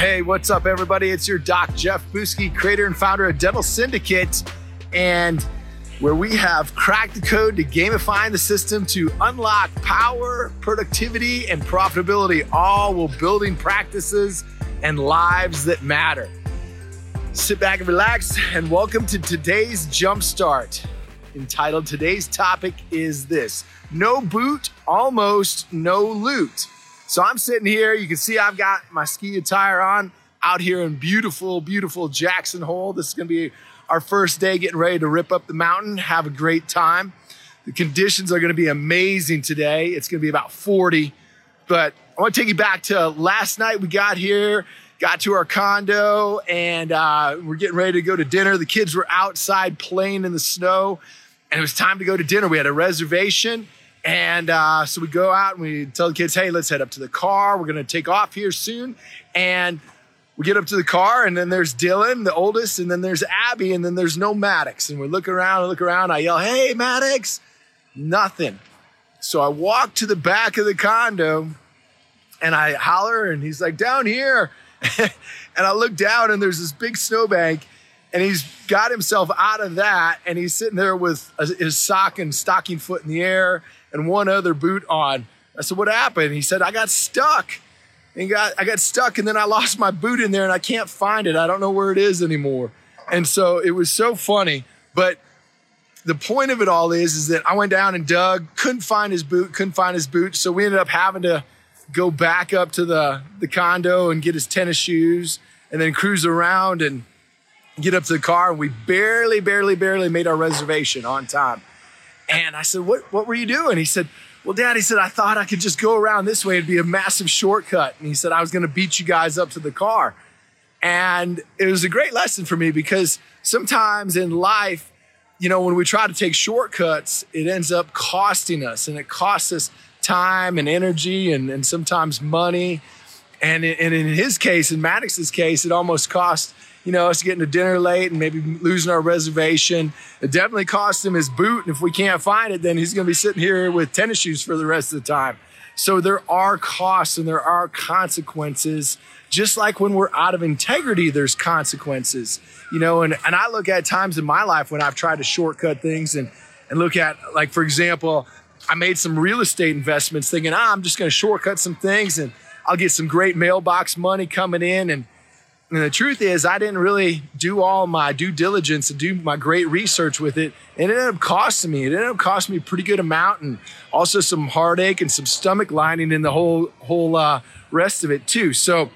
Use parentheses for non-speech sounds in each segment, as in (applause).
Hey, what's up, everybody? It's your doc, Jeff Buske, creator and founder of Dental Syndicate, and where we have cracked the code to gamifying the system to unlock power, productivity, and profitability, all while building practices and lives that matter. Sit back and relax, and welcome to today's Jumpstart. Entitled Today's Topic is This No Boot, Almost No Loot. So I'm sitting here. You can see I've got my ski attire on out here in beautiful, beautiful Jackson Hole. This is going to be our first day getting ready to rip up the mountain, have a great time. The conditions are going to be amazing today. It's going to be about 40. But I want to take you back to last night. We got here, got to our condo, and uh, we're getting ready to go to dinner. The kids were outside playing in the snow, and it was time to go to dinner. We had a reservation and uh, so we go out and we tell the kids, hey, let's head up to the car. We're going to take off here soon. And we get up to the car, and then there's Dylan, the oldest, and then there's Abby, and then there's no Maddox. And we look around and look around. I yell, hey, Maddox. Nothing. So I walk to the back of the condo and I holler, and he's like, down here. (laughs) and I look down, and there's this big snowbank and he's got himself out of that and he's sitting there with his sock and stocking foot in the air and one other boot on. I said, What happened? He said, I got stuck. And got, I got stuck and then I lost my boot in there and I can't find it. I don't know where it is anymore. And so it was so funny. But the point of it all is, is that I went down and dug, couldn't find his boot, couldn't find his boot. So we ended up having to go back up to the, the condo and get his tennis shoes and then cruise around and get up to the car. And we barely, barely, barely made our reservation on time. And I said, what, what were you doing? He said, well, dad, he said, I thought I could just go around this way. It'd be a massive shortcut. And he said, I was going to beat you guys up to the car. And it was a great lesson for me because sometimes in life, you know, when we try to take shortcuts, it ends up costing us and it costs us time and energy and, and sometimes money. And, and in his case, in Maddox's case, it almost cost you know, us getting to dinner late and maybe losing our reservation. It definitely cost him his boot. And if we can't find it, then he's going to be sitting here with tennis shoes for the rest of the time. So there are costs and there are consequences. Just like when we're out of integrity, there's consequences, you know, and, and I look at times in my life when I've tried to shortcut things and, and look at, like, for example, I made some real estate investments thinking, ah, I'm just going to shortcut some things and I'll get some great mailbox money coming in and and the truth is, I didn't really do all my due diligence and do my great research with it. And it ended up costing me. It ended up costing me a pretty good amount, and also some heartache and some stomach lining in the whole whole uh, rest of it too. So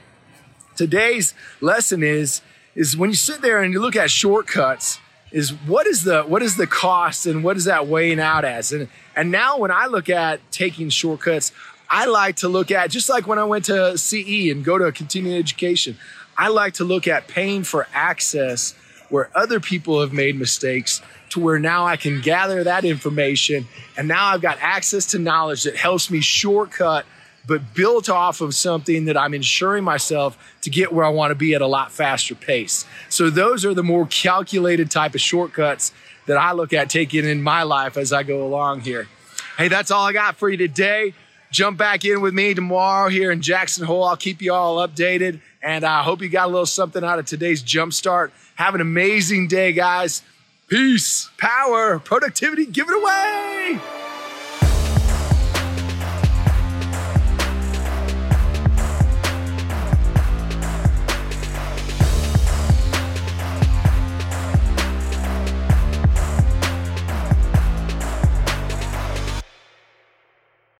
today's lesson is is when you sit there and you look at shortcuts, is what is the what is the cost and what is that weighing out as? And and now when I look at taking shortcuts, I like to look at just like when I went to CE and go to a continuing education. I like to look at paying for access where other people have made mistakes to where now I can gather that information and now I've got access to knowledge that helps me shortcut but built off of something that I'm ensuring myself to get where I want to be at a lot faster pace. So those are the more calculated type of shortcuts that I look at taking in my life as I go along here. Hey, that's all I got for you today. Jump back in with me tomorrow here in Jackson Hole. I'll keep you all updated. And I hope you got a little something out of today's jumpstart. Have an amazing day, guys. Peace, power, productivity, give it away.